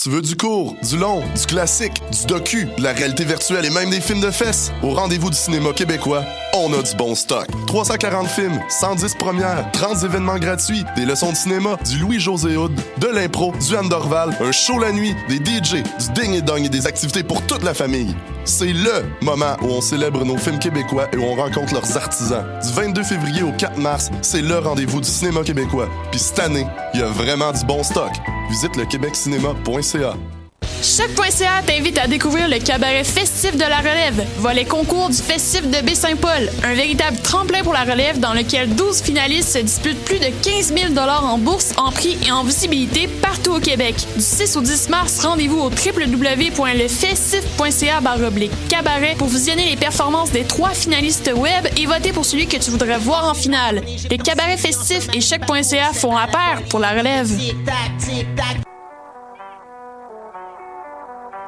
Tu veux du court, du long, du classique, du docu, de la réalité virtuelle et même des films de fesses? Au rendez-vous du cinéma québécois, on a du bon stock. 340 films, 110 premières, 30 événements gratuits, des leçons de cinéma, du Louis-José Hood, de l'impro, du Andorval, un show la nuit, des DJ, du ding et dong et des activités pour toute la famille. C'est LE moment où on célèbre nos films québécois et où on rencontre leurs artisans. Du 22 février au 4 mars, c'est le rendez-vous du cinéma québécois. Puis cette année, il y a vraiment du bon stock. Visite le québeccinéma.ca. Choc.ca t'invite à découvrir le cabaret festif de la relève, volet concours du festif de Baie-Saint-Paul, un véritable tremplin pour la relève dans lequel 12 finalistes se disputent plus de 15 000 en bourse, en prix et en visibilité partout au Québec. Du 6 au 10 mars, rendez-vous au www.lefestif.ca cabaret pour visionner les performances des trois finalistes web et voter pour celui que tu voudrais voir en finale. Le cabaret festif et Choc.ca font la pour la relève.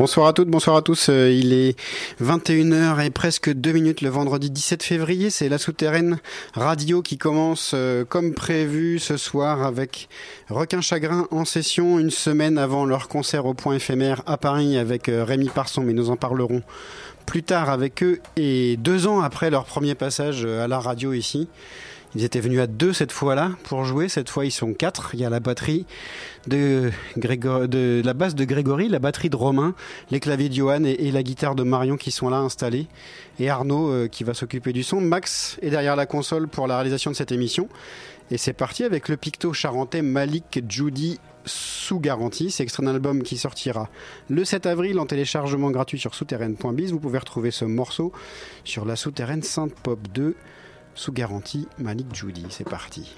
Bonsoir à toutes, bonsoir à tous. Euh, il est 21h et presque 2 minutes le vendredi 17 février. C'est la souterraine radio qui commence euh, comme prévu ce soir avec Requin Chagrin en session une semaine avant leur concert au point éphémère à Paris avec euh, Rémi Parson, mais nous en parlerons plus tard avec eux et deux ans après leur premier passage à la radio ici. Ils étaient venus à deux cette fois-là pour jouer. Cette fois, ils sont quatre. Il y a la batterie de, de la basse de Grégory, la batterie de Romain, les claviers de Johan et, la guitare de Marion qui sont là installés. Et Arnaud euh, qui va s'occuper du son. Max est derrière la console pour la réalisation de cette émission. Et c'est parti avec le picto charentais Malik Judy sous garantie. C'est extrait d'un album qui sortira le 7 avril en téléchargement gratuit sur souterraine.biz. Vous pouvez retrouver ce morceau sur la souterraine Sainte Pop 2 sous garantie Malik Judy. C'est parti.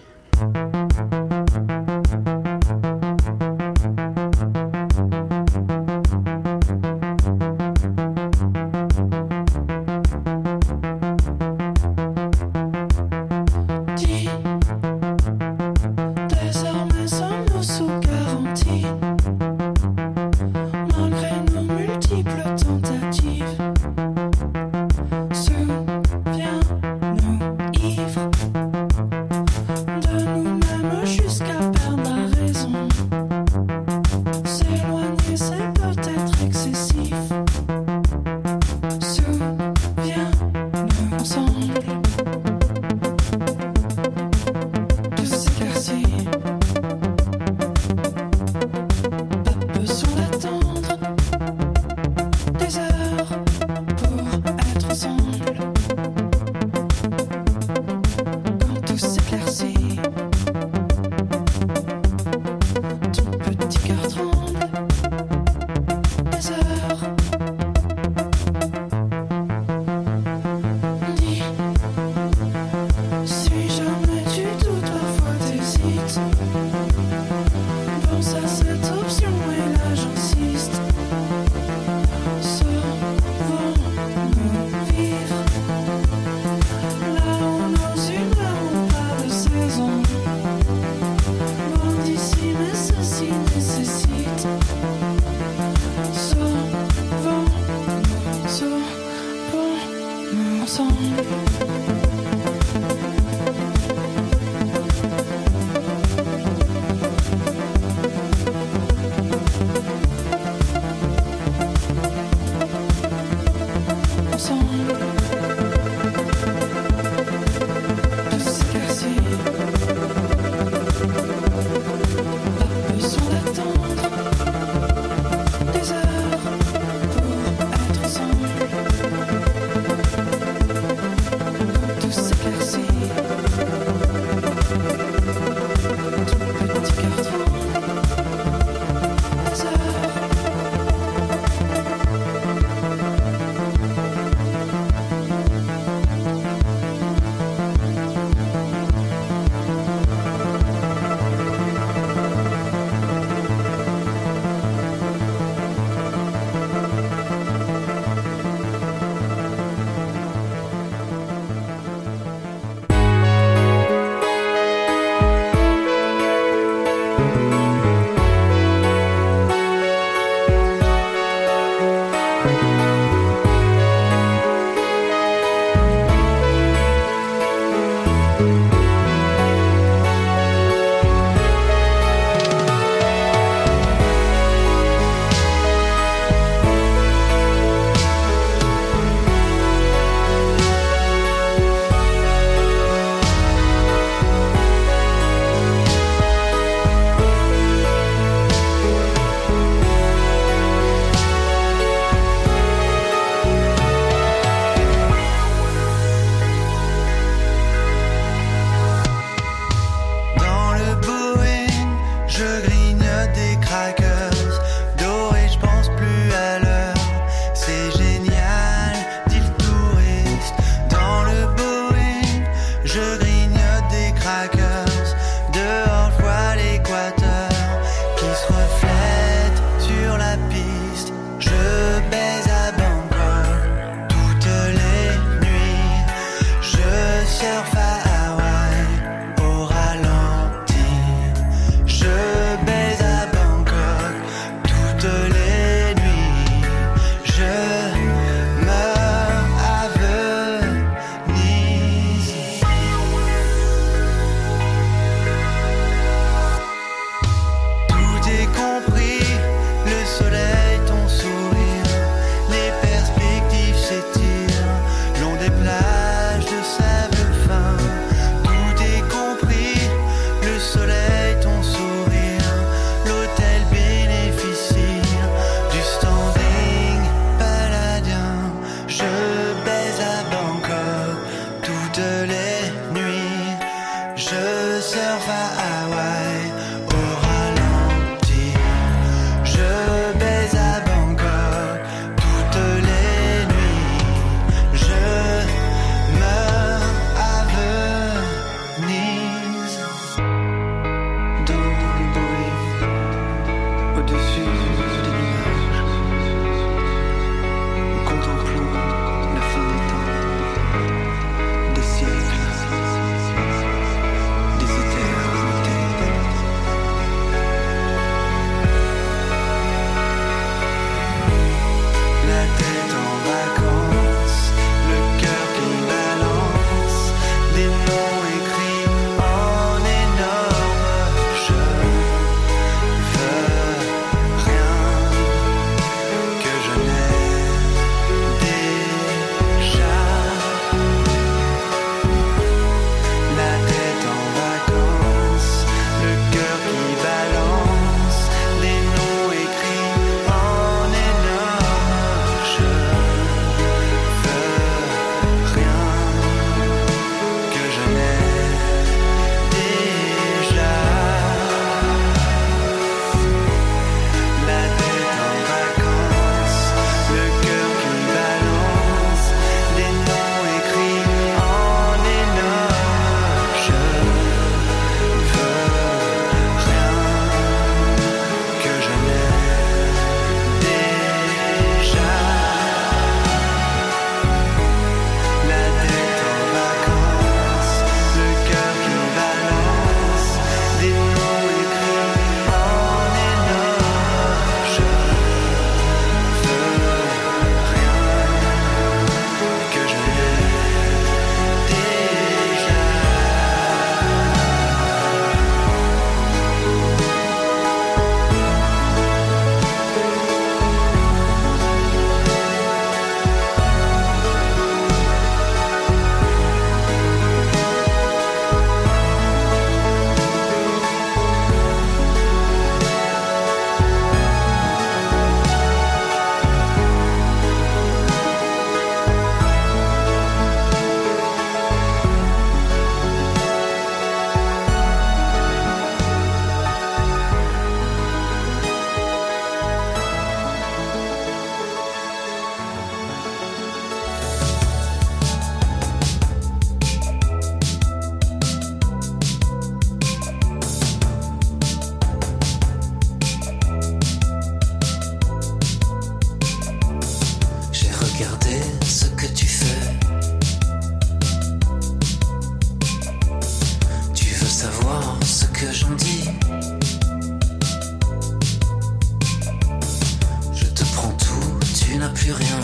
Plus rien.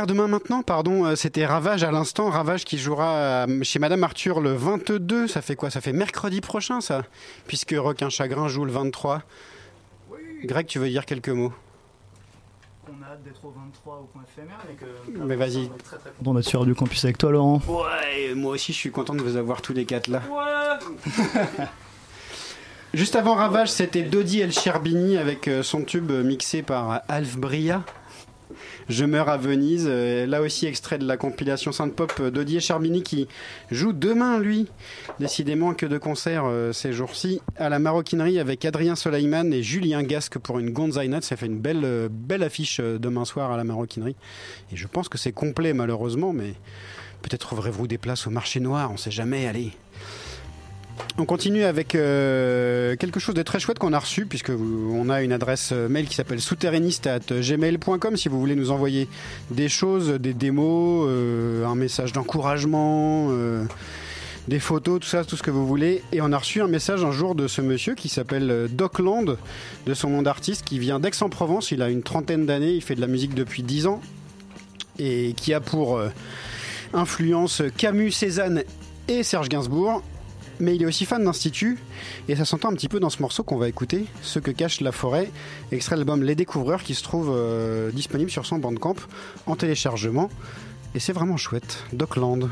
Hier, demain, maintenant, pardon, euh, c'était Ravage à l'instant. Ravage qui jouera euh, chez Madame Arthur le 22. Ça fait quoi? Ça fait mercredi prochain, ça? Puisque Requin Chagrin joue le 23. Greg, tu veux dire quelques mots? On a hâte d'être au 23 au point éphémère et que. Mais vas-y. Très très content d'être sur du campus avec toi, Laurent. Ouais, moi aussi je suis content de vous avoir tous les quatre là. Juste avant Ravage, c'était Dodi El Cherbini avec euh, son tube mixé par Alf Bria. Je meurs à Venise, euh, là aussi extrait de la compilation Sainte Pop Dodi El Cherbini qui joue demain lui. Décidément que de concerts euh, ces jours-ci à la maroquinerie avec Adrien Soleiman et Julien Gasque pour une Gonzai Night. Ça fait une belle, euh, belle affiche euh, demain soir à la maroquinerie. Et je pense que c'est complet malheureusement, mais peut-être trouverez-vous des places au marché noir, on sait jamais, allez. On continue avec euh, quelque chose de très chouette qu'on a reçu, puisque on a une adresse euh, mail qui s'appelle souterrainiste.gmail.com si vous voulez nous envoyer des choses, des démos, euh, un message d'encouragement, des photos, tout ça, tout ce que vous voulez. Et on a reçu un message un jour de ce monsieur qui s'appelle euh, Doc Land, de son nom d'artiste, qui vient d'Aix-en-Provence. Il a une trentaine d'années, il fait de la musique depuis 10 ans, et qui a pour influence Camus, Cézanne et Serge Gainsbourg mais il est aussi fan d'Institut, et ça s'entend un petit peu dans ce morceau qu'on va écouter, Ce que cache la forêt, extrait de l'album Les Découvreurs, qui se trouve euh, disponible sur son Bandcamp en téléchargement, et c'est vraiment chouette. Dockland.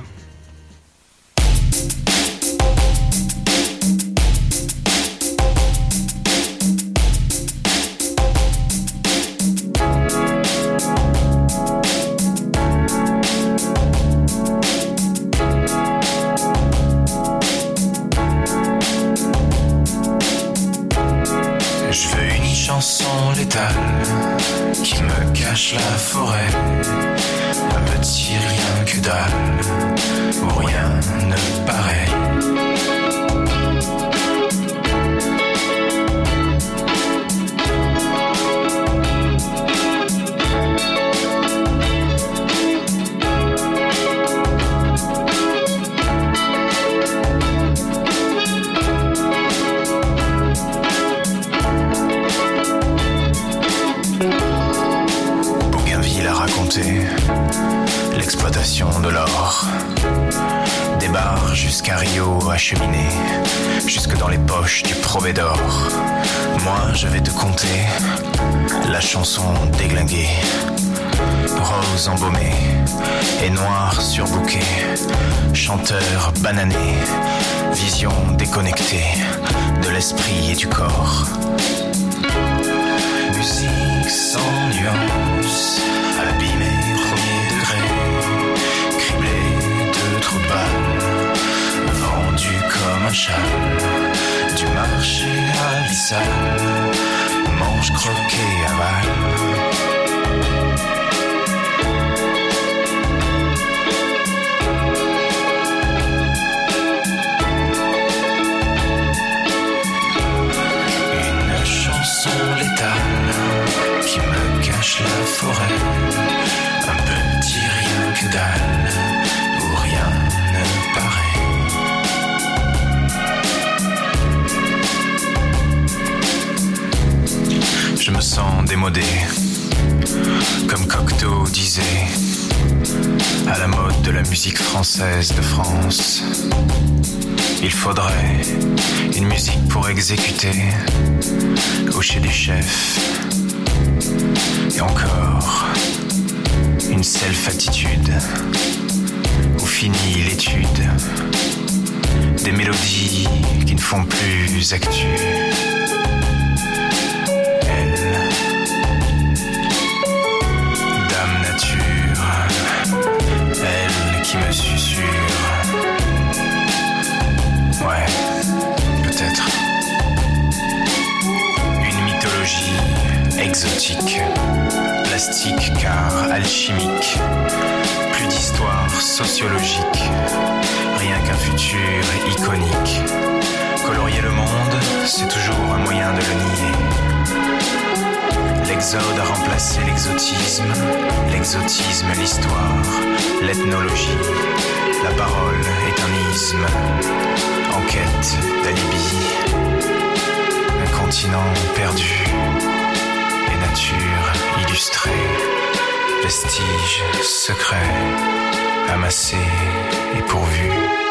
Qui me cache la forêt. Un petit rien que dalle où rien ne paraît. De l'or. Des jusqu'à Rio acheminé, jusque dans les poches du provédor. Moi, je vais te conter la chanson déglinguée. Rose embaumée et noir surbouqué, chanteur banané, vision déconnectée de l'esprit et du corps. Musique sans nuance, du marché à l'issal, manche croquée à balle. Une chanson létale qui me cache la forêt. Un petit rien que dalle me sens démodé, comme Cocteau disait, à la mode de la musique française de France. Il faudrait une musique pour exécuter, ou chez des chefs. Et encore, une self-attitude, où finit l'étude. Des mélodies qui ne font plus actu. Sociologique, rien qu'un futur iconique. Colorier le monde, c'est toujours un moyen de le nier. L'exode a remplacé l'exotisme, l'exotisme l'histoire, l'ethnologie. La parole est un isme, en quête d'alibi. Un continent perdu et nature illustrée. Vestiges, secrets, amassés et pourvus.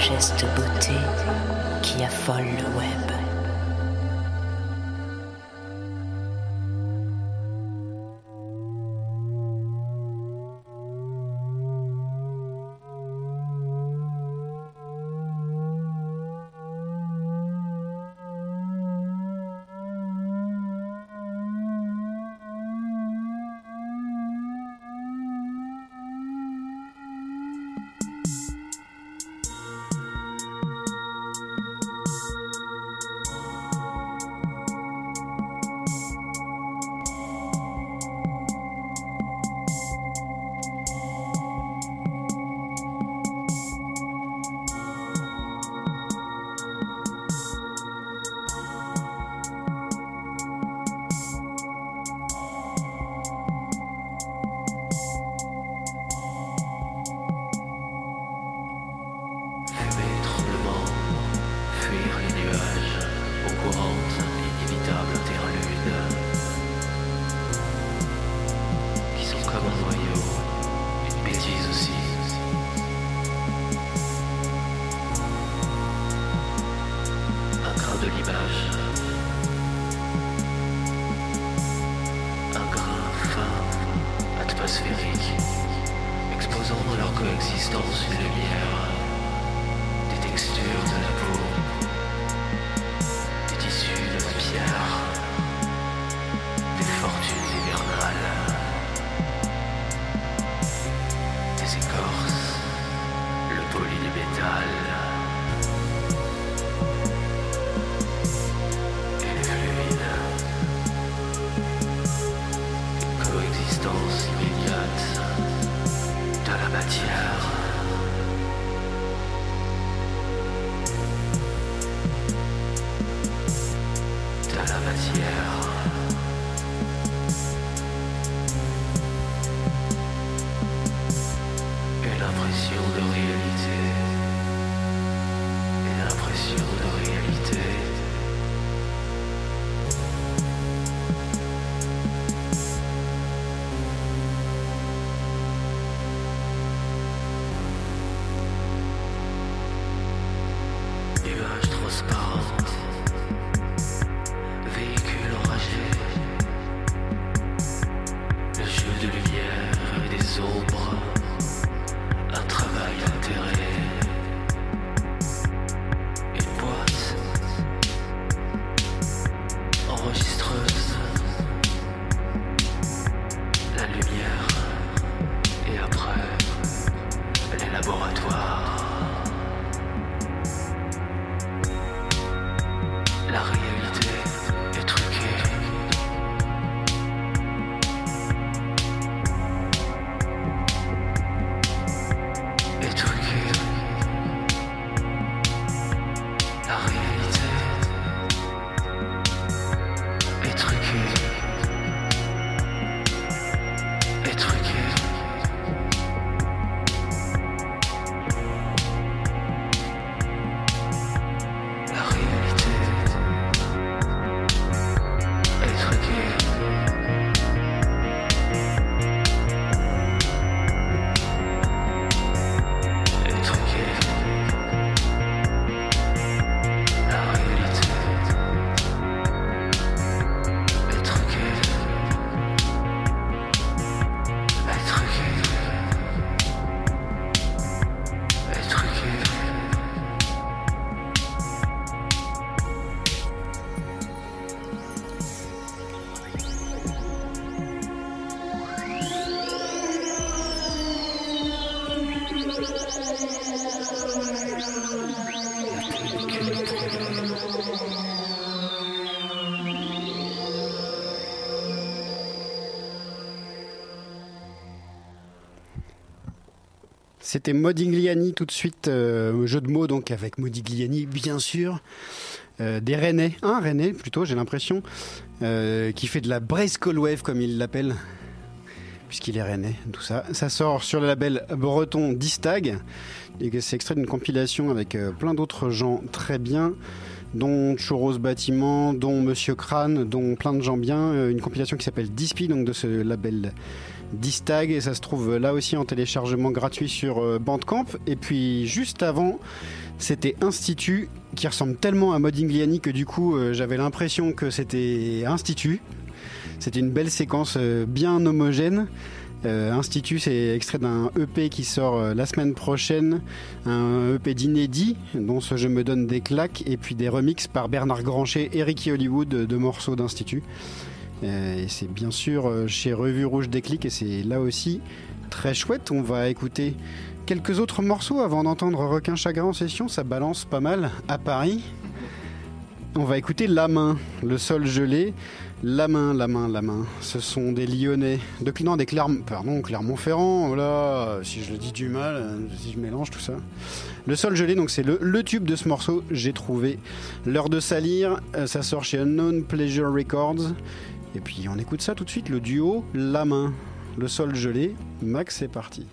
Geste beauté qui affole le web. C'était Modigliani tout de suite, euh, jeu de mots donc avec Modigliani bien sûr, euh, des Rennais, un Rennais plutôt j'ai l'impression, euh, qui fait de la Call Wave comme il l'appelle, puisqu'il est Rennais, tout ça. Ça sort sur le label breton Distag, et c'est extrait d'une compilation avec plein d'autres gens très bien, dont Churros Bâtiment, dont Monsieur Crâne, dont plein de gens bien, une compilation qui s'appelle Dispi, donc de ce label Distag et ça se trouve là aussi en téléchargement gratuit sur euh, Bandcamp. Et puis juste avant, c'était Institut qui ressemble tellement à Modigliani que du coup euh, j'avais l'impression que c'était Institut. C'était une belle séquence euh, bien homogène. Institut, c'est extrait d'un EP qui sort la semaine prochaine, un EP d'inédit dont ce Je me donne des claques et puis des remixes par Bernard Granchet et Ricky Hollywood de morceaux d'Institut. Euh, et c'est bien sûr euh, chez Revue Rouge Déclic et c'est là aussi très chouette. On va écouter quelques autres morceaux avant d'entendre Requin Chagrin en session. Ça balance pas mal à Paris. On va écouter La Main, le sol gelé. La main, la main, la main. Ce sont des Lyonnais. De non, des Clermont, pardon, Clermont-Ferrand. Voilà, si je le dis du mal, euh, si je mélange tout ça. Le sol gelé, donc c'est le, tube de ce morceau. J'ai trouvé. L'heure de salir, ça sort chez Unknown Pleasure Records. Et puis on écoute ça tout de suite, le duo La Main, le sol gelé. Max, c'est parti.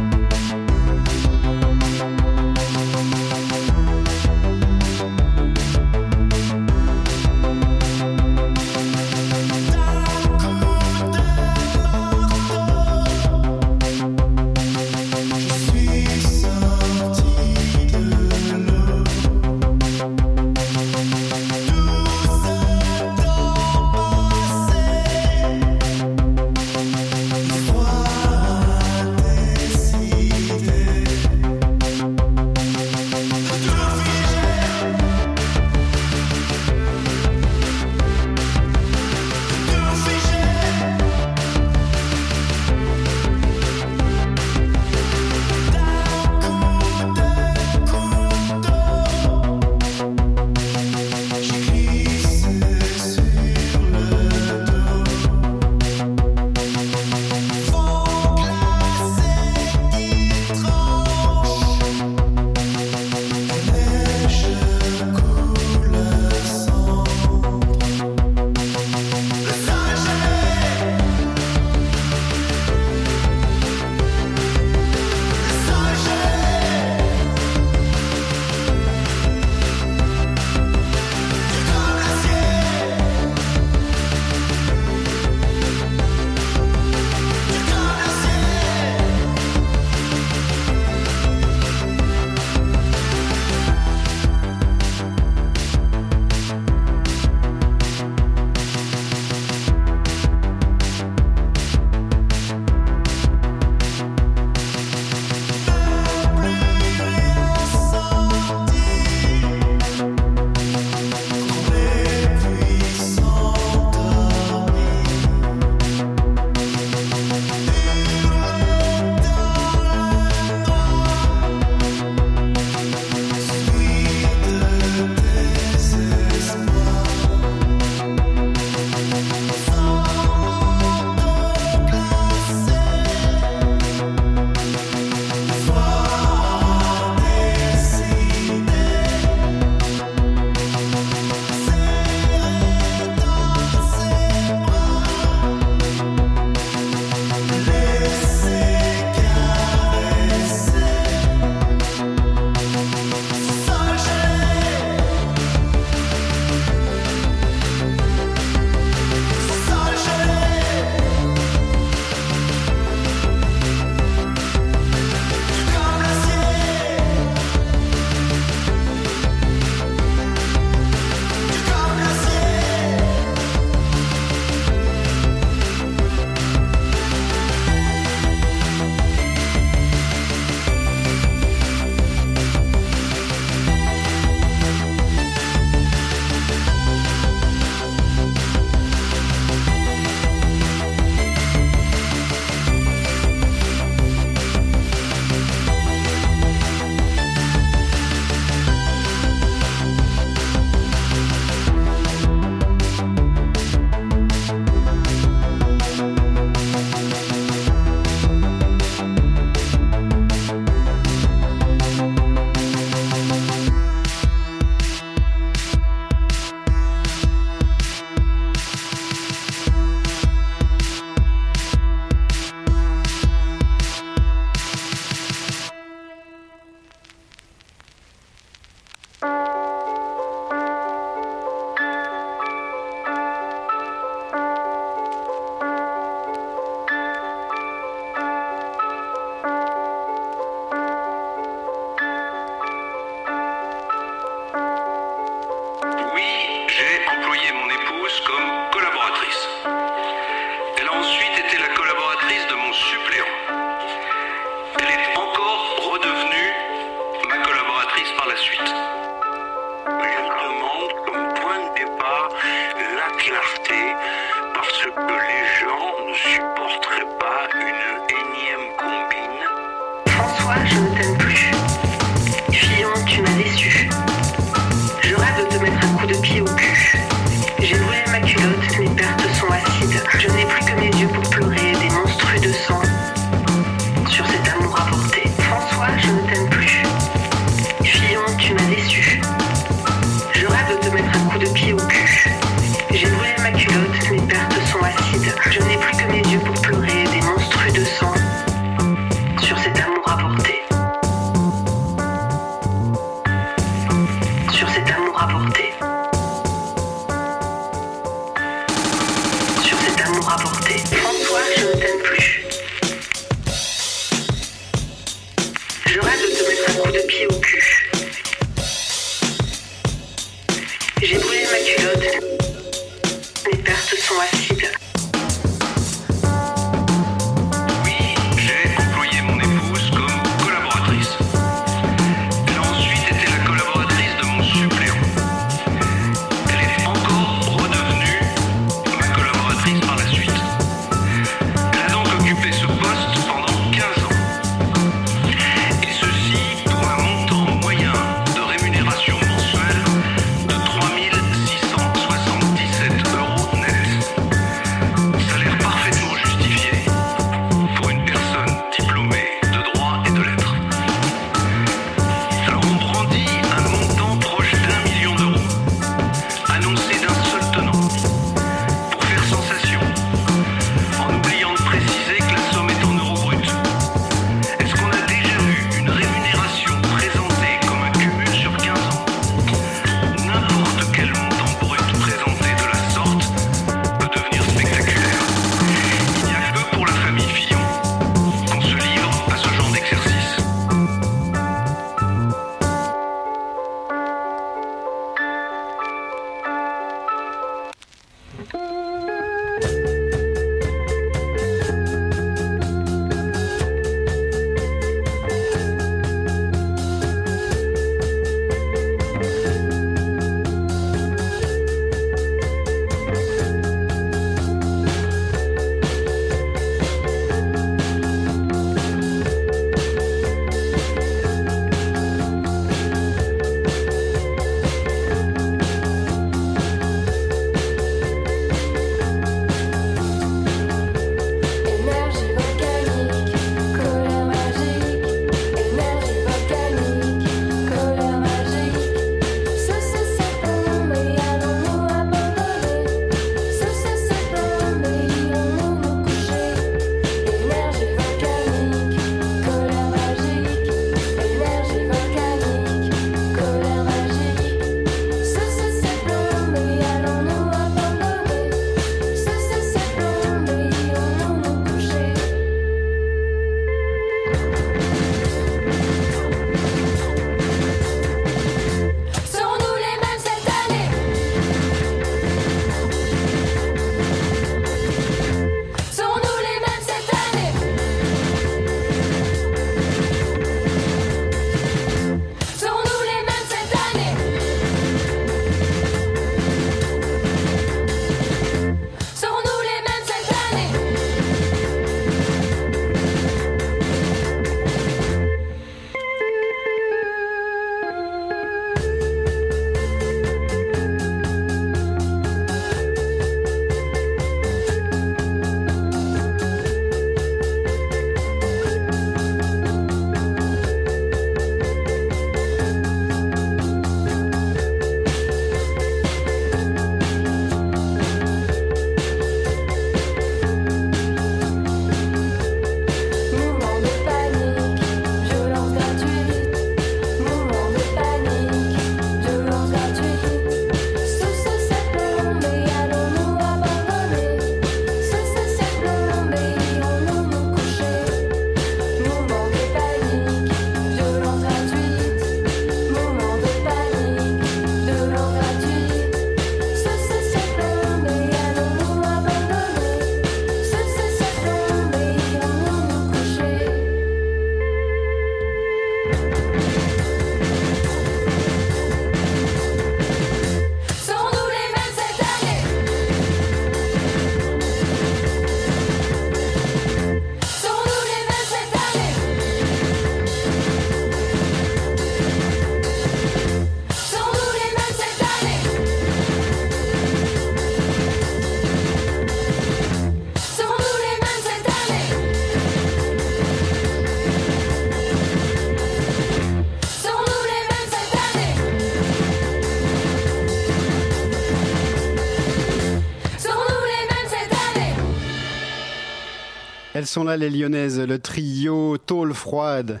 Sont là, les lyonnaises, le trio Tôle Froide,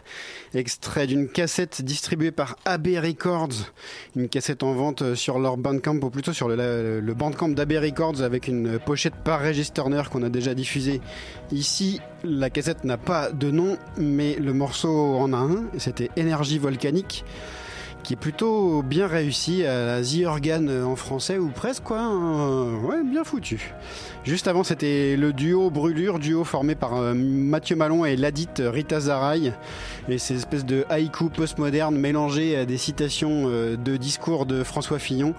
extrait d'une cassette distribuée par AB Records, une cassette en vente sur leur Bandcamp, ou plutôt sur le, Bandcamp d'AB Records avec une pochette par Regis Turner qu'on a déjà diffusée ici. La cassette n'a pas de nom, mais le morceau en a un, c'était Énergie volcanique qui est plutôt bien réussi à la The Organ en français ou presque quoi, hein. ouais bien foutu. Juste avant c'était le duo Brûlure, duo formé par euh, Mathieu Malon et l'adite Rita Zaraï et ces espèces de haïku postmoderne mélangés à des citations euh, de discours de François Fillon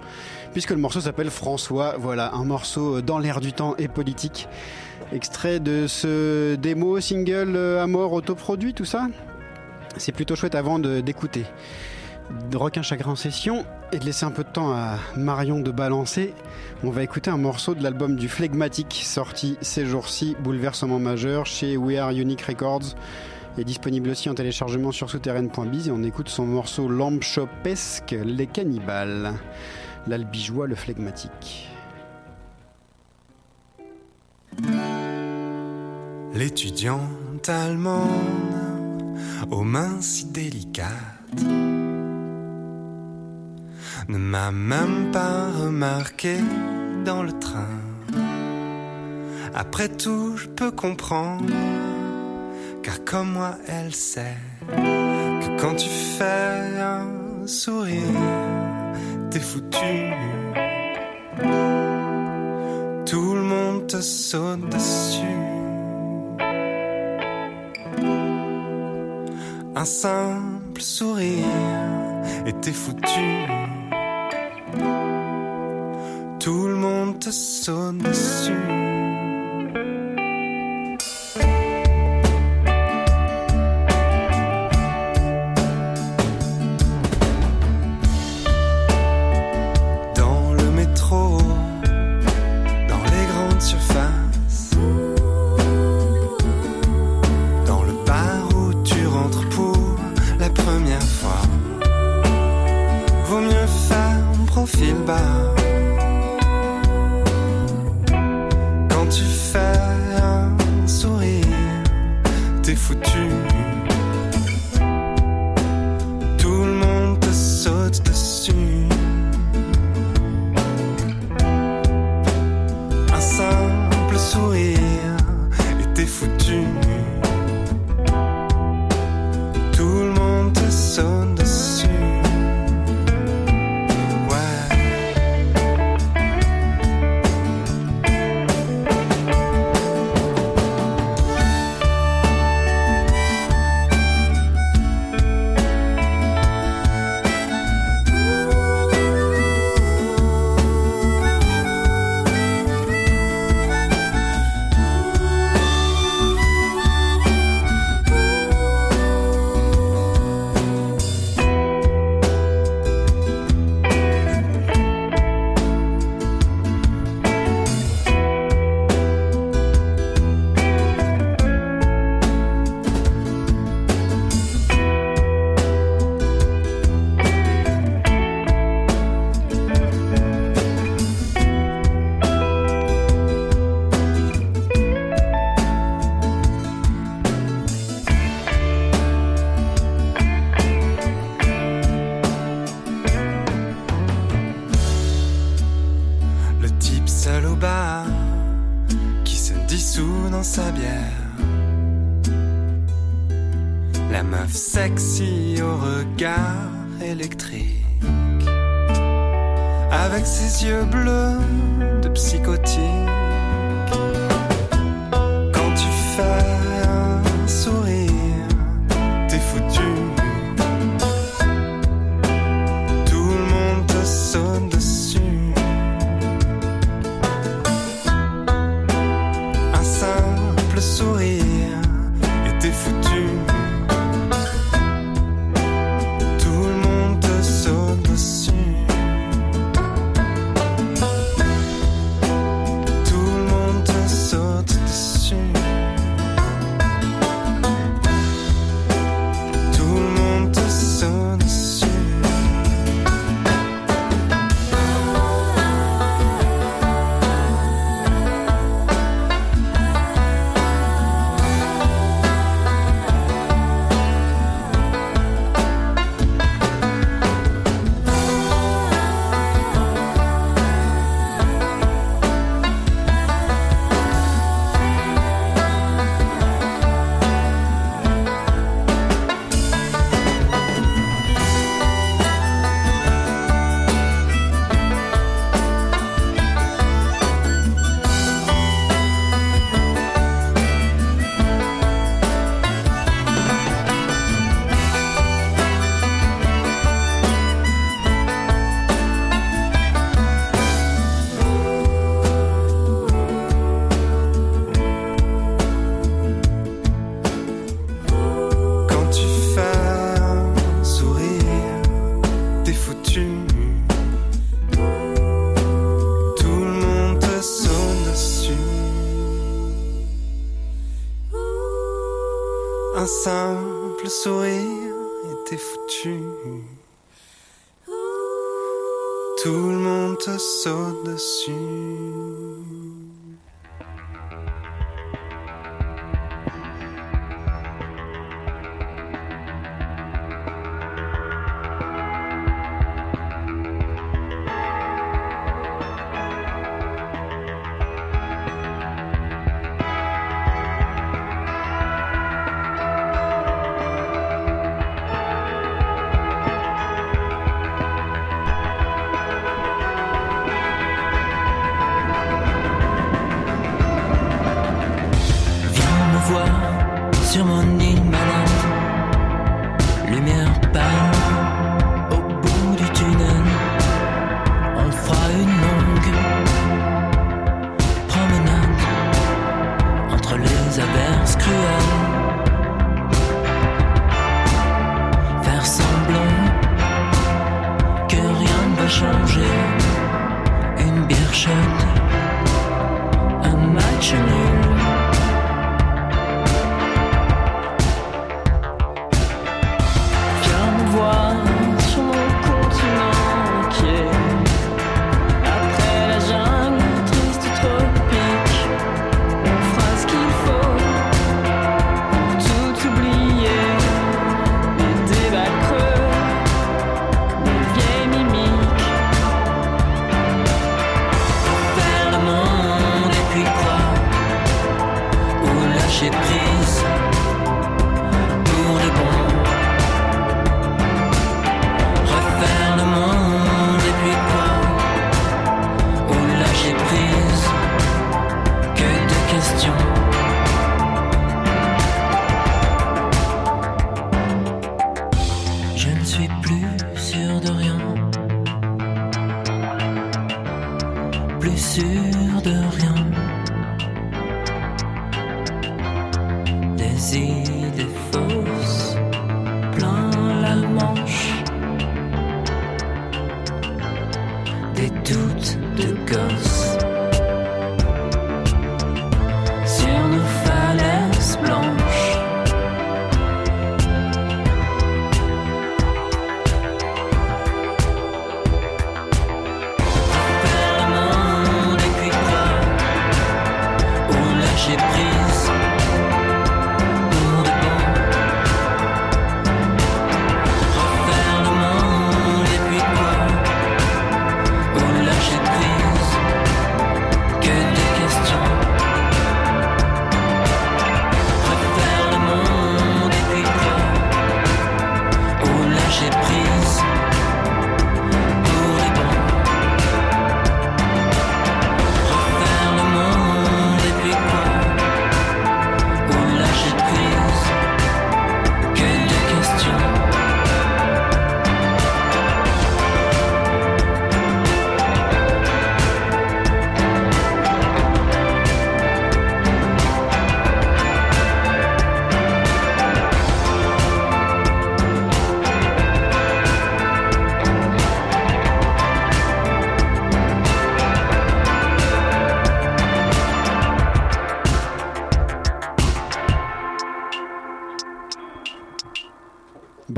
puisque le morceau s'appelle François, voilà un morceau dans l'air du temps et politique. Extrait de ce démo single à mort autoproduit tout ça? C'est plutôt chouette avant d'écouter de Requin Chagrin en session et de laisser un peu de temps à Marion de balancer, on va écouter un morceau de l'album du Phlegmatic sorti ces jours-ci, Bouleversement majeur chez We Are Unique Records est disponible aussi en téléchargement sur souterraine.biz et on écoute son morceau Lamp Shopesque, Les Cannibales, l'albigeois, le Phlegmatic. L'étudiante allemande aux mains si délicates ne m'a même pas remarqué dans le train. Après tout, je peux comprendre, car comme moi, elle sait que quand tu fais un sourire, t'es foutu. Tout le monde te saute dessus. Un simple sourire et t'es foutu. Tout le monde te saute dessus.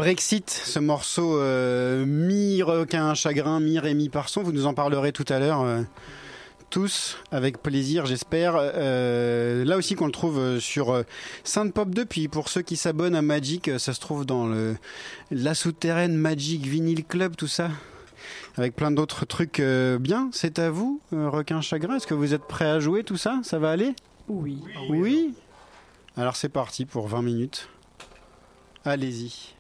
Brexit, ce morceau euh, mi-requin chagrin, mi-rémi parson, vous nous en parlerez tout à l'heure. Euh, tous avec plaisir, j'espère. Euh, là aussi qu'on le trouve sur Sainte Pop 2. Puis pour ceux qui s'abonnent à Magic, ça se trouve dans le la souterraine Magic Vinyl Club, tout ça avec plein d'autres trucs bien. C'est à vous, requin chagrin. Est-ce que vous êtes prêt à jouer tout ça? Ça va aller? Oui. Oui? Alors c'est parti pour 20 minutes. Allez-y.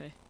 Romain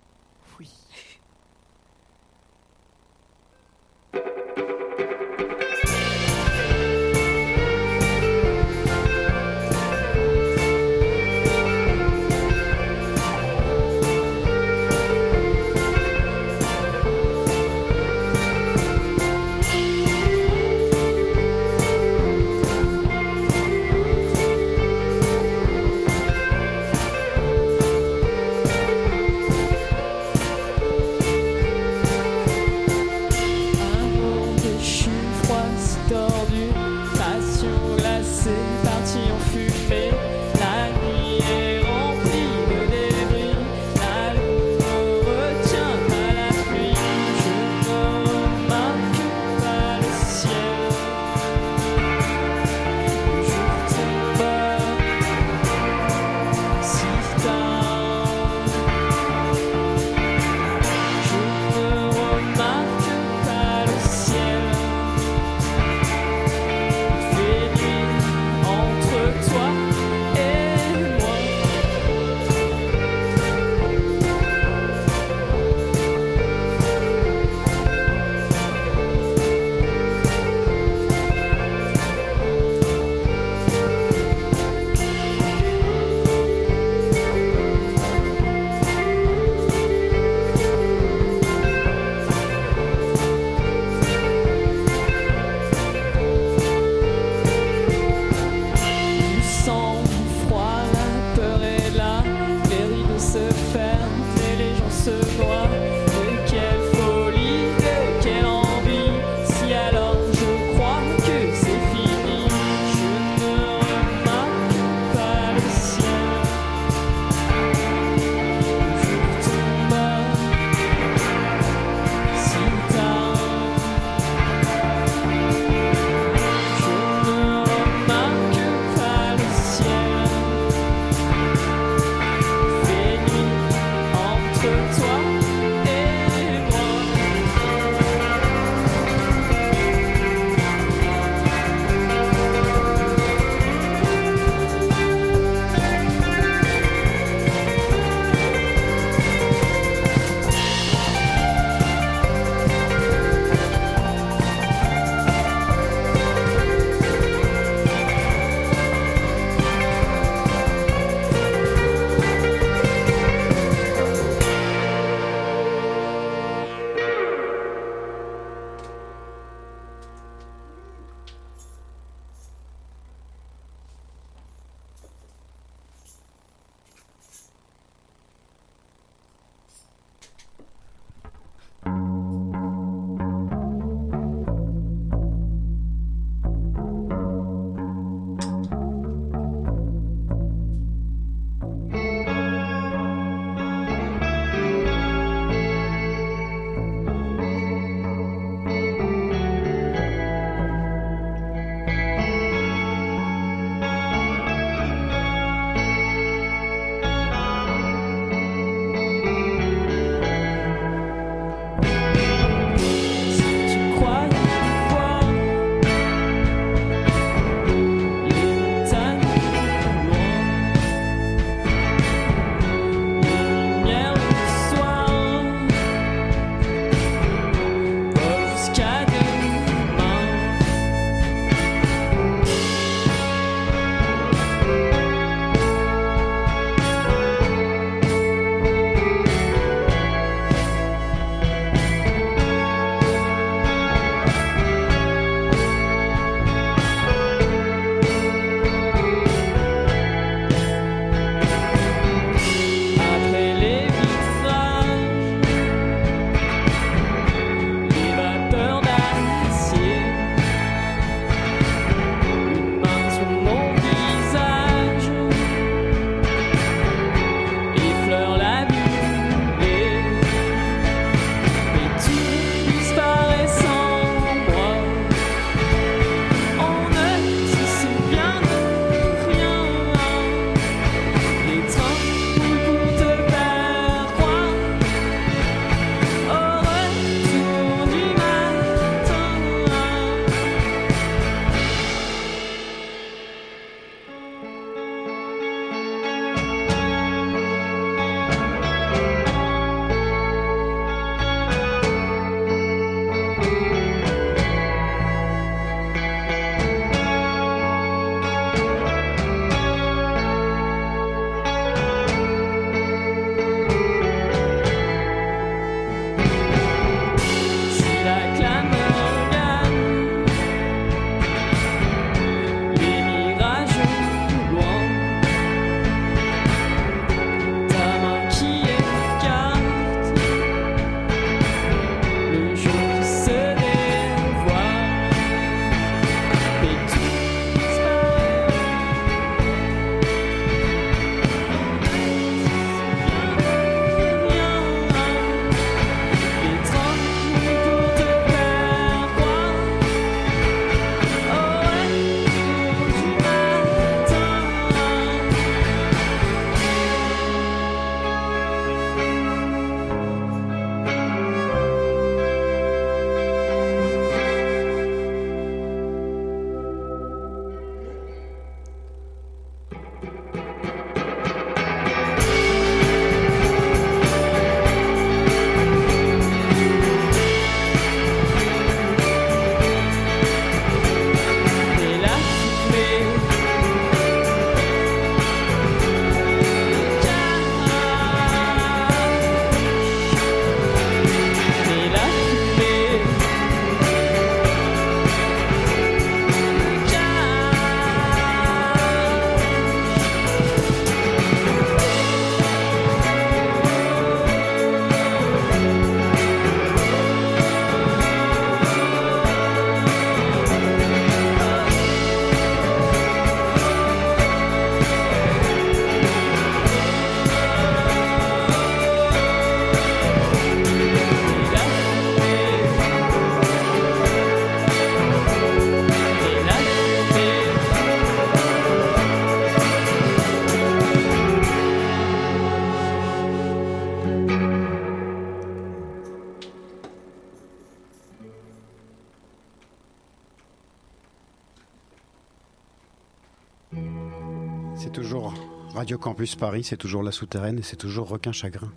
Radio Campus Paris, c'est toujours la souterraine et c'est toujours requin chagrin.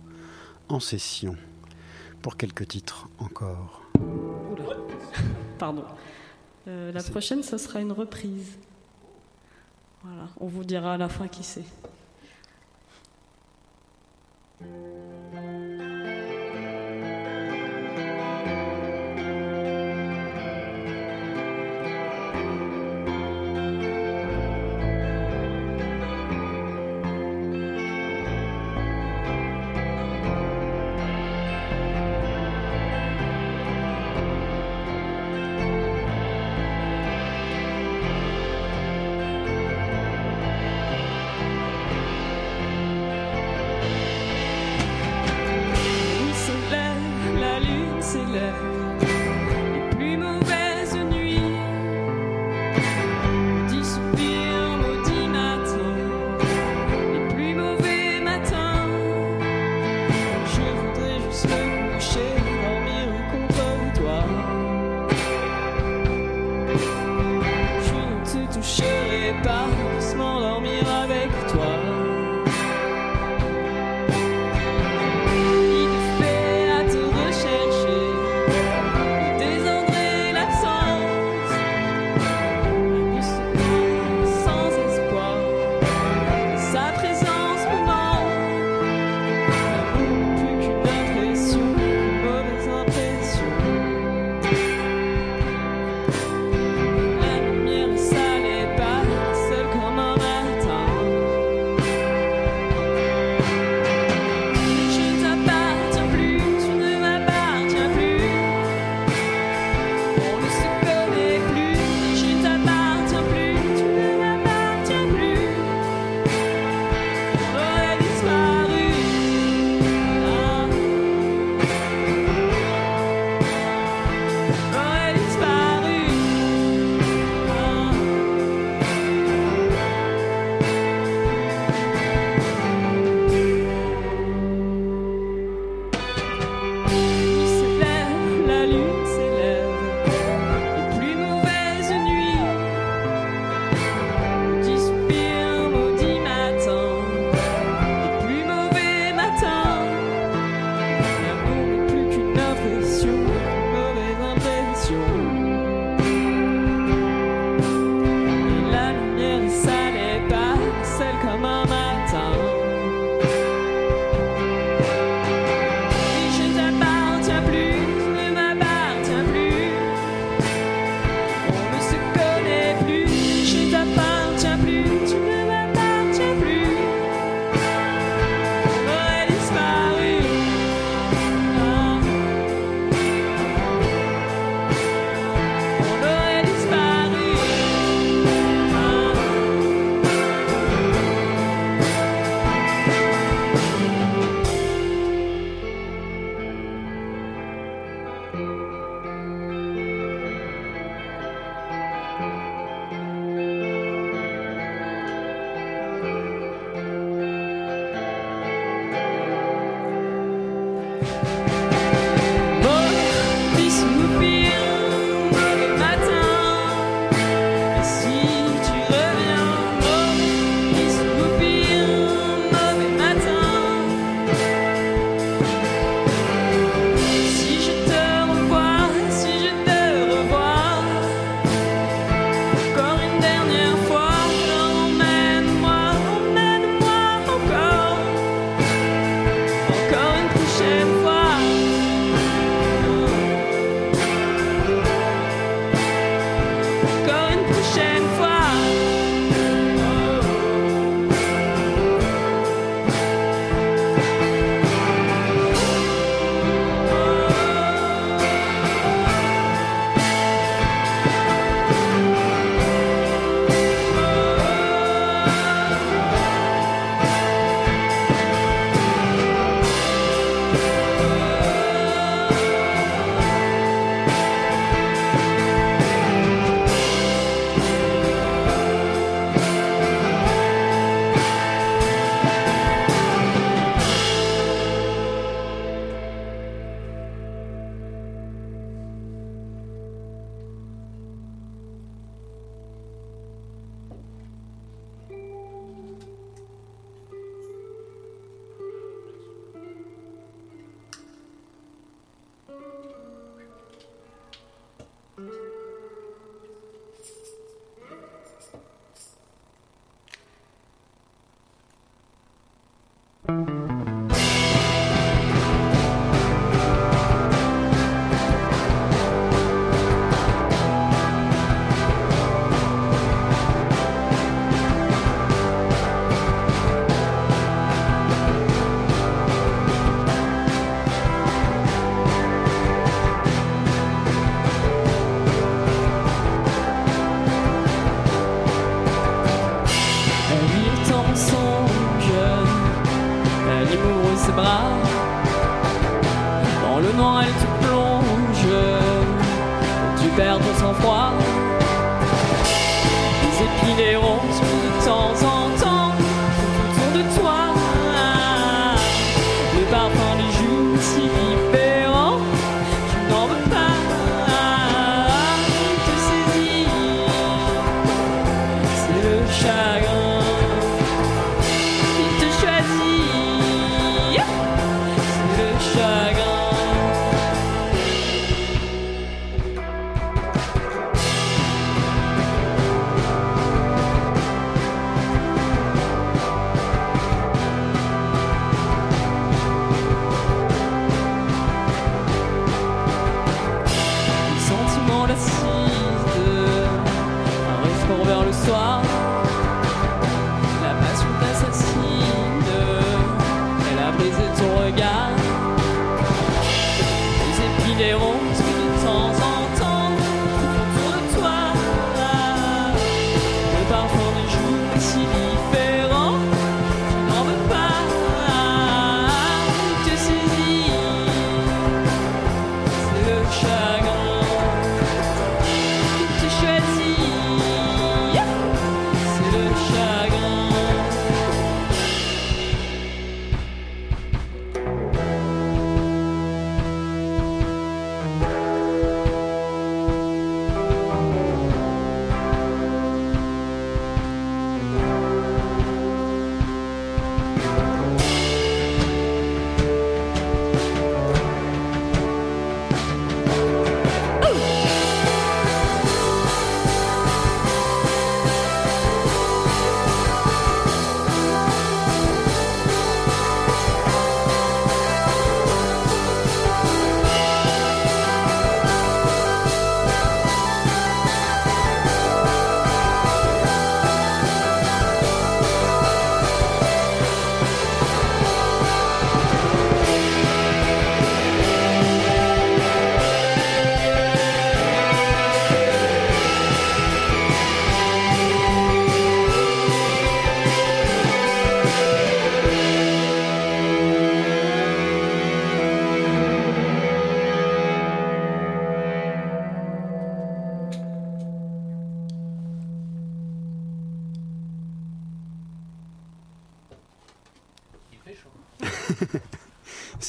En session. Pour quelques titres encore. Pardon. Euh, la prochaine, ce sera une reprise. Voilà, on vous dira à la fin qui c'est.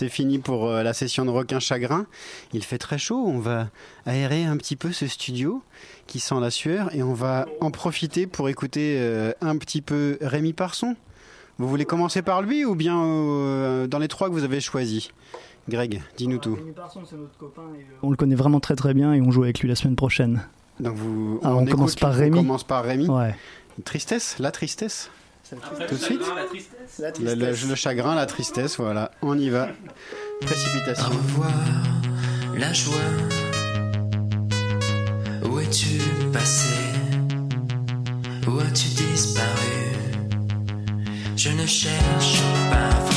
C'est fini pour euh, la session de requin chagrin. Il fait très chaud. On va aérer un petit peu ce studio qui sent la sueur et on va en profiter pour écouter euh, un petit peu Rémi Parson. Vous voulez commencer par lui ou bien euh, dans les trois que vous avez choisis? Greg, dis-nous tout. Rémi Parson, c'est notre copain. Et, euh, On le connaît vraiment très très bien et on joue avec lui la semaine prochaine. Donc vous, Ah, on commence par on Rémi commence par Rémi. Ouais. Tristesse, la tristesse. Tout de suite. La tristesse. Le, le- le chagrin, la tristesse, voilà. On y va. Précipitation. revoir la joie. Où es-tu passé? Où as-tu disparu? Je ne cherche pas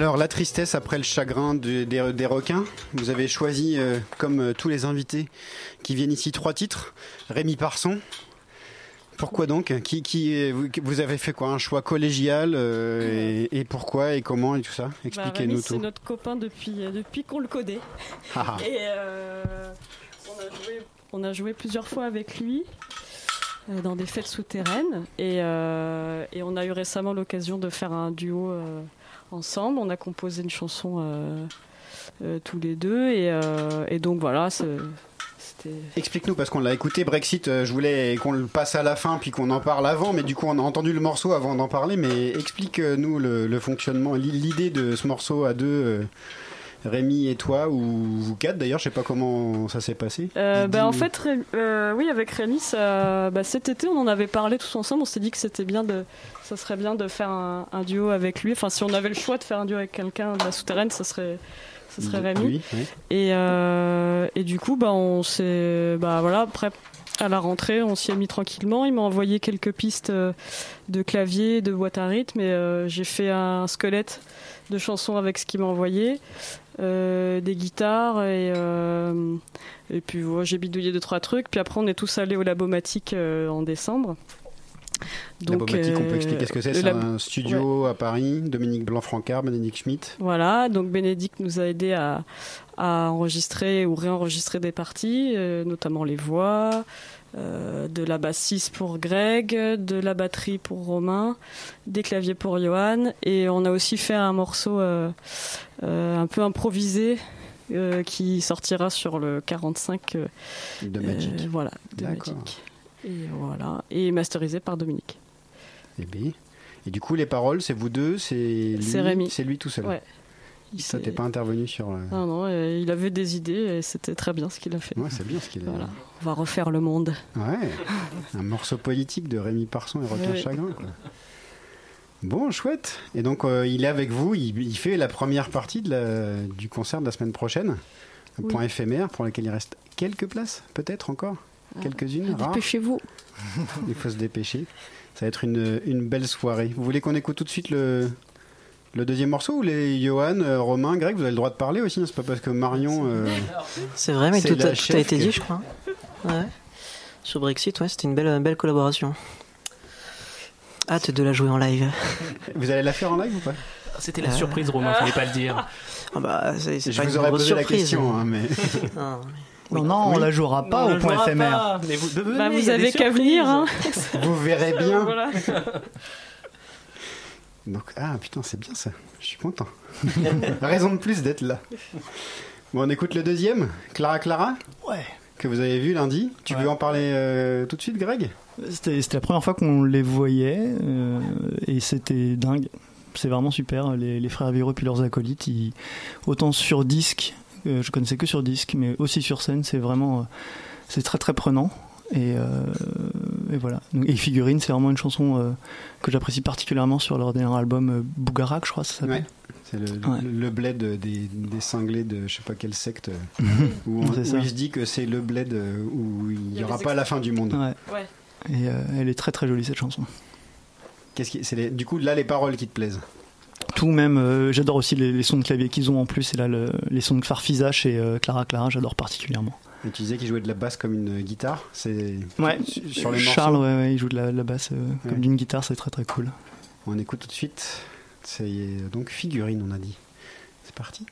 Alors, la tristesse après le chagrin de- des, des requins. Vous avez choisi, euh, comme euh, tous les invités qui viennent ici, trois titres. Rémi Parson. Pourquoi donc qui, qui, euh, vous, vous avez fait quoi Un choix collégial euh, et, et pourquoi et comment et tout ça? Bah, Expliquez-nous tout. C'est notre copain depuis, depuis qu'on le connaît. Ah ah. Et on, a joué, on a joué plusieurs fois avec lui dans des fêtes souterraines. Et, et on a eu récemment l'occasion de faire un duo On a composé une chanson euh, euh, tous les deux. Et, euh, donc voilà. Explique-nous, parce qu'on l'a écouté, Brexit, je voulais qu'on le passe à la fin, puis qu'on en parle avant, mais du coup on a entendu le morceau avant d'en parler, mais explique-nous le, le fonctionnement, l'i- l'idée de ce morceau à deux, Rémi et toi, ou vous quatre d'ailleurs, je sais pas comment ça s'est passé. Euh, bah, en fait, Ré- euh, oui, avec Rémi, ça- bah, cet été, on en avait parlé tous ensemble. On s'est dit que c'était bien de, ça serait bien de faire un, un duo avec lui. Enfin, si on avait le choix de faire un duo avec quelqu'un de la souterraine, ça serait, ça serait Rémi. Oui, oui. Et, euh, et du coup, bah, on s'est, bah voilà, après à la rentrée, on s'y est mis tranquillement. Il m'a envoyé quelques pistes euh, de clavier, de boîte à rythme, et euh, j'ai fait un squelette de chansons avec ce qu'il m'a envoyé, euh, des guitares, et, euh, et puis voilà, j'ai bidouillé deux trois trucs. Puis après, on est tous allés au Labomatique euh, en décembre. La Bomatique, on peut euh, expliquer ce que c'est? C'est lab- un studio à Paris, Dominique Blanc-Francard, Bénédicte Schmitt. Voilà, donc Bénédicte nous a aidé à, à enregistrer ou réenregistrer des parties, euh, notamment les voix, euh, de la bassiste pour Greg, de la batterie pour Romain, des claviers pour Johan, et on a aussi fait un morceau euh, euh, un peu improvisé. qui sortira sur le 45 euh, De Magic. voilà, de. Magic. Et voilà, et masterisé par Dominique. Eh bien. Et du coup, les paroles, c'est vous deux, c'est lui, C'est Rémi. c'est lui tout seul. Ouais. S'est- t'es pas intervenu sur. euh, Non, non, il avait des idées et c'était très bien ce qu'il a fait. Ouais, c'est bien ce qu'il a. Voilà. On va refaire le monde. Ouais, un morceau politique de Rémi Parson et Requin Ouais. Chagrin. quoi. Bon, chouette. Et donc, euh, il est avec vous, il, il fait la première partie de la- du concert de la semaine prochaine, un Oui. point éphémère pour lequel il reste quelques places, peut-être encore? Quelques-unes, rares? Dépêchez-vous. Il faut se dépêcher. Ça va être une, une belle soirée. Vous voulez qu'on écoute tout de suite le, le deuxième morceau ou les Johan, euh, Romain, Greg, vous avez le droit de parler aussi, hein, c'est pas parce que Marion. euh, C'est vrai, mais tout a, tout a chef été que- dit, je crois. Ouais. Sur Brexit, ouais, c'était une belle, belle collaboration. Hâte de la jouer en live. Vous allez la faire en live ou pas? C'était la Euh. surprise, Romain, fallait pas le dire. Ah bah, c'est Je pas vous une aurais posé la question, hein, mais- Non, Non, non, on la jouera pas au point éphémère. pas. Mais vous, venez, Bah, vous avez qu'à venir. Hein. Vous verrez bien. Voilà. Donc, ah putain, c'est bien ça. Je suis content. Raison de plus d'être là. Bon, on écoute le deuxième, Clara Clara. Ouais. Que vous avez vu lundi. Tu veux en parler euh, tout de suite, Greg? C'était la première fois qu'on les voyait euh, et c'était dingue. C'est vraiment super. Les, les frères Viro puis leurs acolytes, ils- autant sur disque, euh, je connaissais que sur disque, mais aussi sur scène, c'est vraiment, euh, c'est très très prenant. Et, euh, et voilà. Et Figurine, c'est vraiment une chanson euh, que j'apprécie particulièrement sur leur dernier album euh, Bougarak, je crois, ça s'appelle. Ouais. C'est le, Ouais. le, le bled des, des cinglés de je sais pas quelle secte où, on- où il se dit que c'est le bled où il y n'y aura pas la fin du monde. Ouais. Ouais. Et euh, elle est très très jolie cette chanson. Qu'est-ce qui, c'est les- du coup là les paroles qui te plaisent? Tout même, euh, j'adore aussi les, les sons de clavier qu'ils ont en plus, et là le- les sons de Farfisa chez euh, Clara Clara, j'adore particulièrement. Et tu disais qu'il jouait de la basse comme une guitare. C'est Ouais, sur, les Charles, morceaux. ouais, ouais, il joue de la, de la basse euh, Ouais. comme d'une guitare, c'est très très cool. On écoute tout de suite. C'est donc figurine, on a dit. C'est parti.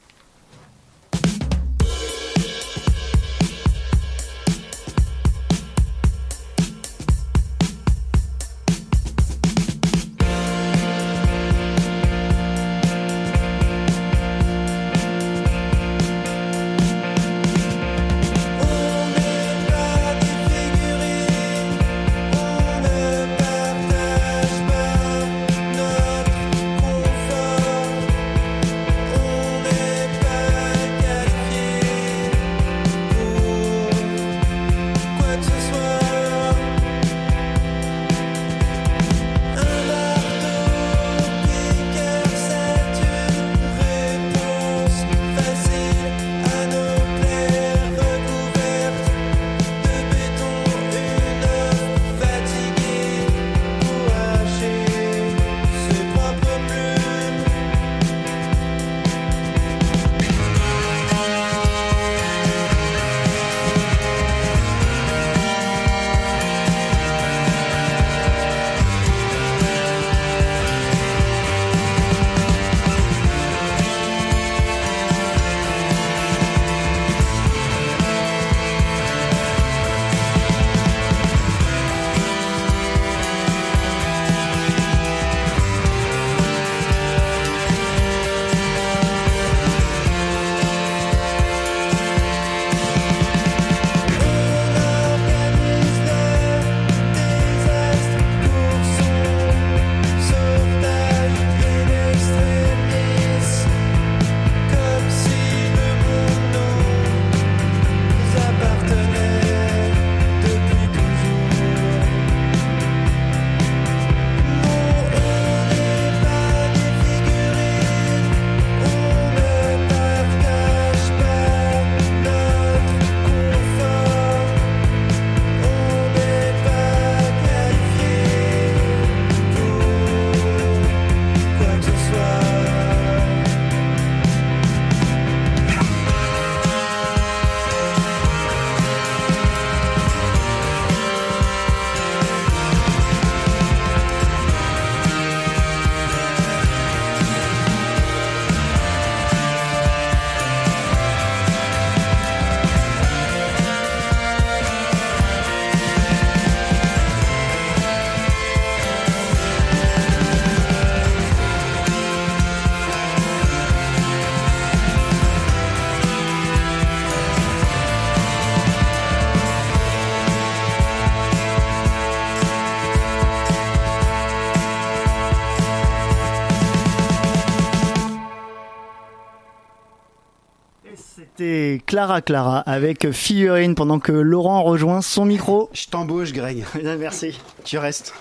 C'était Clara Clara avec Figurine pendant que Laurent rejoint son micro. Je t'embauche, Greg. Merci. Tu restes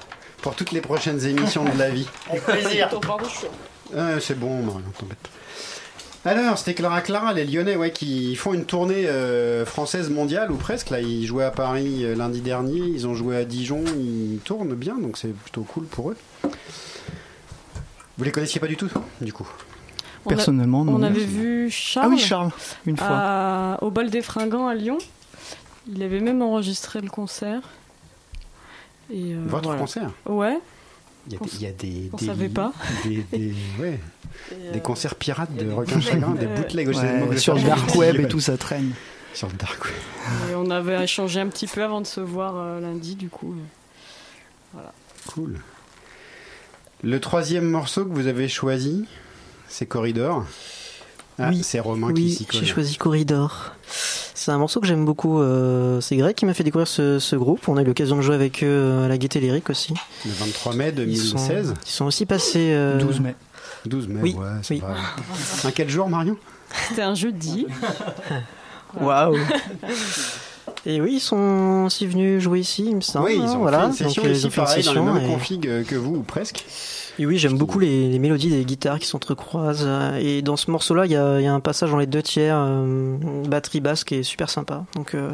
pour toutes les prochaines émissions de la vie. Avec plaisir. Euh, c'est bon, Marion, t'embête pas. Alors, c'était Clara Clara, les Lyonnais, ouais, qui font une tournée euh, française mondiale, ou presque. Là, ils jouaient à Paris euh, lundi dernier, ils ont joué à Dijon, ils tournent bien, donc c'est plutôt cool pour eux. Vous les connaissiez pas du tout, du coup? Personnellement, non. On avait vu Charles. Ah oui, Charles, une fois. à- au bal des Fringants à Lyon. Il avait même enregistré le concert. Et, euh, Votre voilà. concert Ouais. Il y a On des, il y a des, on des- savait pas. Des, des- ouais, Et, des euh, concerts pirates de requin chagrin, des bootlegs. Ouais, sur le dark web ouais. et tout, ça traîne. Sur le dark web. Et on avait échangé un petit peu avant de se voir euh, lundi, du coup. Voilà. Cool. Le troisième morceau que vous avez choisi, c'est Corridor. Ah, Oui. c'est Romain qui Oui, s'y colle. j'ai choisi Corridor. C'est un morceau que j'aime beaucoup. euh, c'est Greg qui m'a fait découvrir ce, ce groupe. On a eu l'occasion de jouer avec eux euh, à la Gaieté Lyrique aussi. Le 23 mai Ils sont, 2016. ils sont aussi passés. euh, 12 mai. 12 mai, Oui, ouais, oui. va. Un quel jour, Marion? C'était un jeudi. Waouh Et oui, ils sont aussi venus jouer ici, il me semble. Oui, ils hein, ont voilà. fait une session Donc, ils ici, pareil, dans le même et- config euh, que vous, ou presque. Et oui, j'aime beaucoup les, les mélodies des guitares qui s'entrecroisent. Et dans ce morceau-là, il y a, il y a un passage dans les deux tiers, euh, batterie basse, qui est super sympa. Donc, euh,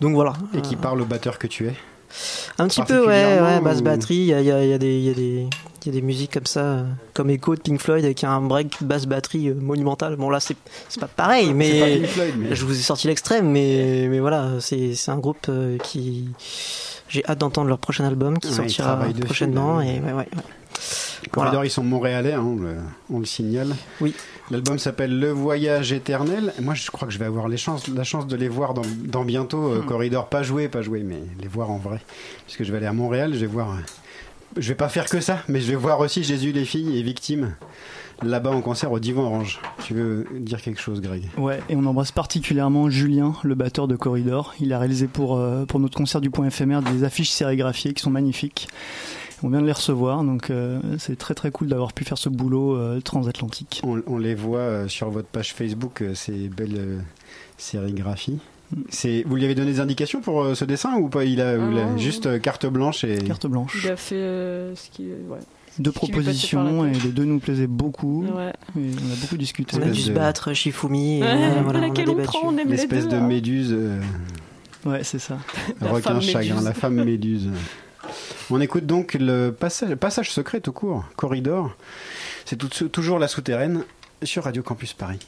donc voilà. Et qui Euh, parle au batteur que tu es. Un petit peu, ouais, ouais, basse batterie. Il y a, il y, a, y, a des- il y, a des- il y a des musiques comme ça, euh, comme Echo de Pink Floyd, avec un break basse batterie euh, monumental. Bon, là, c'est c'est pas pareil, mais. Pas Pink Floyd, mais- Je vous ai sorti l'extrême, mais, mais voilà, c'est c'est un groupe qui. J'ai hâte d'entendre leur prochain album qui Ouais, sortira dessus, prochainement. Et ouais, ouais, Corridor, Voilà. ils sont montréalais, hein, on, le, on le signale. Oui. L'album s'appelle Le Voyage éternel. Moi, je crois que je vais avoir les chances, la chance de les voir dans, dans bientôt. euh, Hmm. Corridor, pas jouer, pas jouer, mais les voir en vrai. Puisque je vais aller à Montréal, je vais voir. euh, Je vais pas faire que ça, mais je vais voir aussi Jésus, les filles et Victimes là-bas en concert au Divan Orange. Tu veux dire quelque chose, Greg? Ouais, et on embrasse particulièrement Julien, le batteur de Corridor. Il a réalisé pour, euh, pour notre concert du point éphémère des affiches sérigraphiées qui sont magnifiques. On vient de les recevoir, donc euh, c'est très très cool d'avoir pu faire ce boulot euh, transatlantique. on, on les voit euh, sur votre page Facebook, euh, ces belles euh, sérigraphies. C'est, vous lui avez donné des indications pour euh, ce dessin ou pas? Il a, ou il a Ah, juste euh, carte blanche et. Carte blanche. Il a fait euh, ce qui. Ouais. Deux propositions et les deux nous plaisaient beaucoup. Ouais. Et on a beaucoup discuté. On a dû se battre, Shifumi. Ouais, euh, voilà, on a laquelle on prend, on aime les L'espèce deux, de hein. méduse. euh, Ouais, c'est ça. La requin femme chagrin, la femme méduse. On écoute donc le passage, secret tout court, Corridor. C'est toujours la souterraine sur Radio Campus Paris.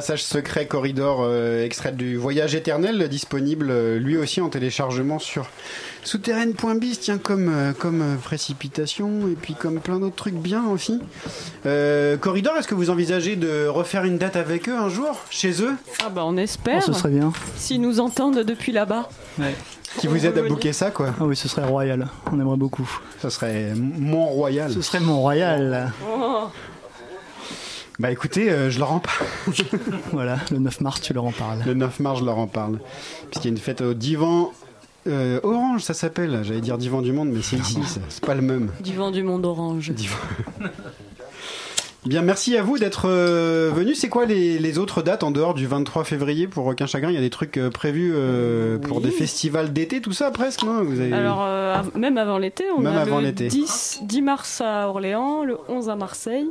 Passage secret corridor euh, extrait du Voyage éternel, disponible euh, lui aussi en téléchargement sur souterraine.biz, tiens, comme, euh, comme précipitation et puis comme plein d'autres trucs bien aussi. Euh, corridor, est-ce que vous envisagez de refaire une date avec eux un jour, chez eux? Ah bah on espère. Oh, ce serait bien. S'ils nous entendent depuis là-bas. Qui vous aide à booker ça, quoi Ah oui, ce serait royal. On aimerait beaucoup. Ça serait Mont-Royal. Ce serait Mont-Royal. Oh. Bah écoutez, euh, je leur en parle. voilà, le 9 mars, tu leur en parles. Le 9 mars, je leur en parle. Puisqu'il y a une fête au divan euh, orange, ça s'appelle. J'allais dire divan du monde, mais c'est ici, c'est- c'est pas le même. Du vent du monde orange. Bien, merci à vous d'être euh, venus. C'est quoi les, les autres dates en dehors du 23 février pour Requin Chagrin? Il y a des trucs euh, prévus euh, pour des festivals d'été, tout ça presque, non? Vous avez- Alors, euh, av- même avant l'été, on Même a avant le l'été. 10, 10 mars à Orléans, le 11 à Marseille.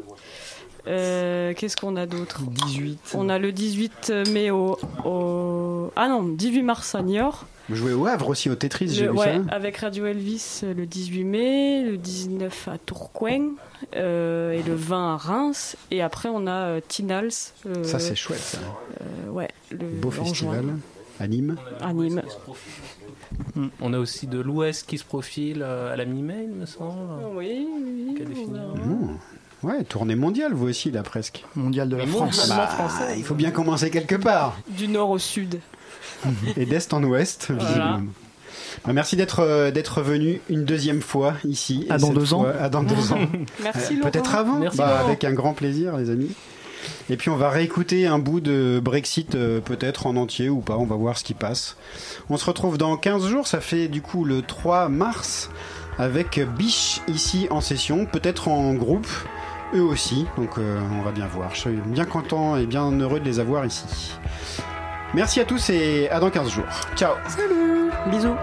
Euh, Qu'est-ce qu'on a d'autre 18. On a le 18 mai au, au- Ah non, 18 mars à Niort. Vous jouez au Havre aussi, au Tetris, j'ai vu ouais, ça. avec Radio Elvis euh, le 18 mai, le 19 à Tourcoing euh, et le 20 à Reims. Et après, on a euh, Tinals. euh, Ça, c'est chouette, ça. euh, ouais, le Beau festival. juin. À Nîmes. À Nîmes. On a aussi de l'Ouest qui se profile à la mi-mai, il me semble. Oui, oui. Ouais, tournée mondiale, vous aussi, là, presque. Mondial de la Mais France. Bah, il faut bien commencer quelque part. Du nord au sud. Et d'est en ouest, Voilà. visiblement. Bah, merci d'être euh, d'être venu une deuxième fois ici. À dans deux ans. À dans deux ans. Merci, Euh, Laurent. Peut-être avant. Merci, Bah, avec un grand plaisir, les amis. Et puis on va réécouter un bout de Brexit euh, peut-être en entier ou pas, on va voir ce qui passe. On se retrouve dans 15 jours, ça fait du coup le 3 mars avec Biche ici en session, peut-être en groupe, eux aussi, donc euh, on va bien voir. Je suis bien content et bien heureux de les avoir ici. Merci à tous et à dans 15 jours. Ciao Salut Bisous